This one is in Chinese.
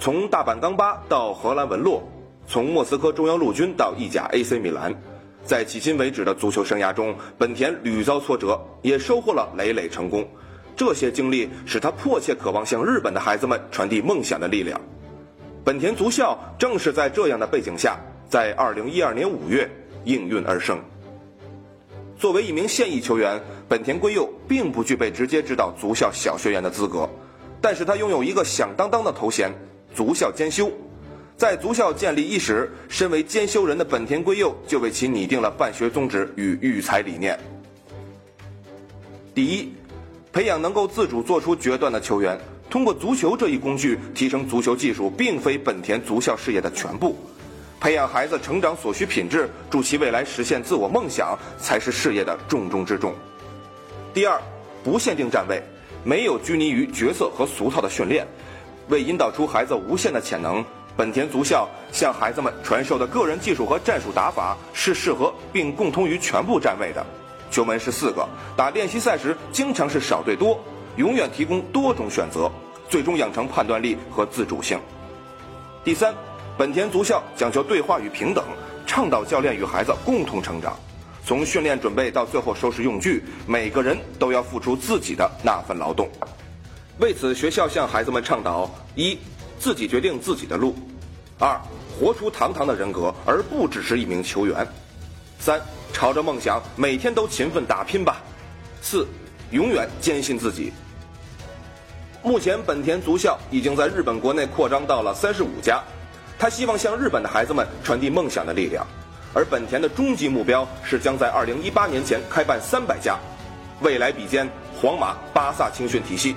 从大阪钢巴到荷兰文洛，从莫斯科中央陆军到意甲 AC 米兰，在迄今为止的足球生涯中，本田屡遭挫折，也收获了累累成功。这些经历使他迫切渴望向日本的孩子们传递梦想的力量。本田足校正是在这样的背景下，在2012年5月应运而生。作为一名现役球员，本田圭佑并不具备直接指导足校小学员的资格，但是他拥有一个响当当的头衔——足校兼修。在足校建立伊始，身为兼修人的本田圭佑就为其拟定了办学宗旨与育才理念。第一，培养能够自主做出决断的球员。通过足球这一工具提升足球技术，并非本田足校事业的全部。培养孩子成长所需品质，助其未来实现自我梦想，才是事业的重中之重。第二，不限定站位，没有拘泥于角色和俗套的训练，为引导出孩子无限的潜能，本田足校向孩子们传授的个人技术和战术打法是适合并共通于全部站位的。球门是四个，打练习赛时经常是少对多，永远提供多种选择，最终养成判断力和自主性。第三。本田足校讲求对话与平等，倡导教练与孩子共同成长。从训练准备到最后收拾用具，每个人都要付出自己的那份劳动。为此，学校向孩子们倡导：一、自己决定自己的路；二、活出堂堂的人格，而不只是一名球员；三、朝着梦想每天都勤奋打拼吧；四、永远坚信自己。目前，本田足校已经在日本国内扩张到了三十五家。他希望向日本的孩子们传递梦想的力量，而本田的终极目标是将在2018年前开办300家，未来比肩皇马、巴萨青训体系。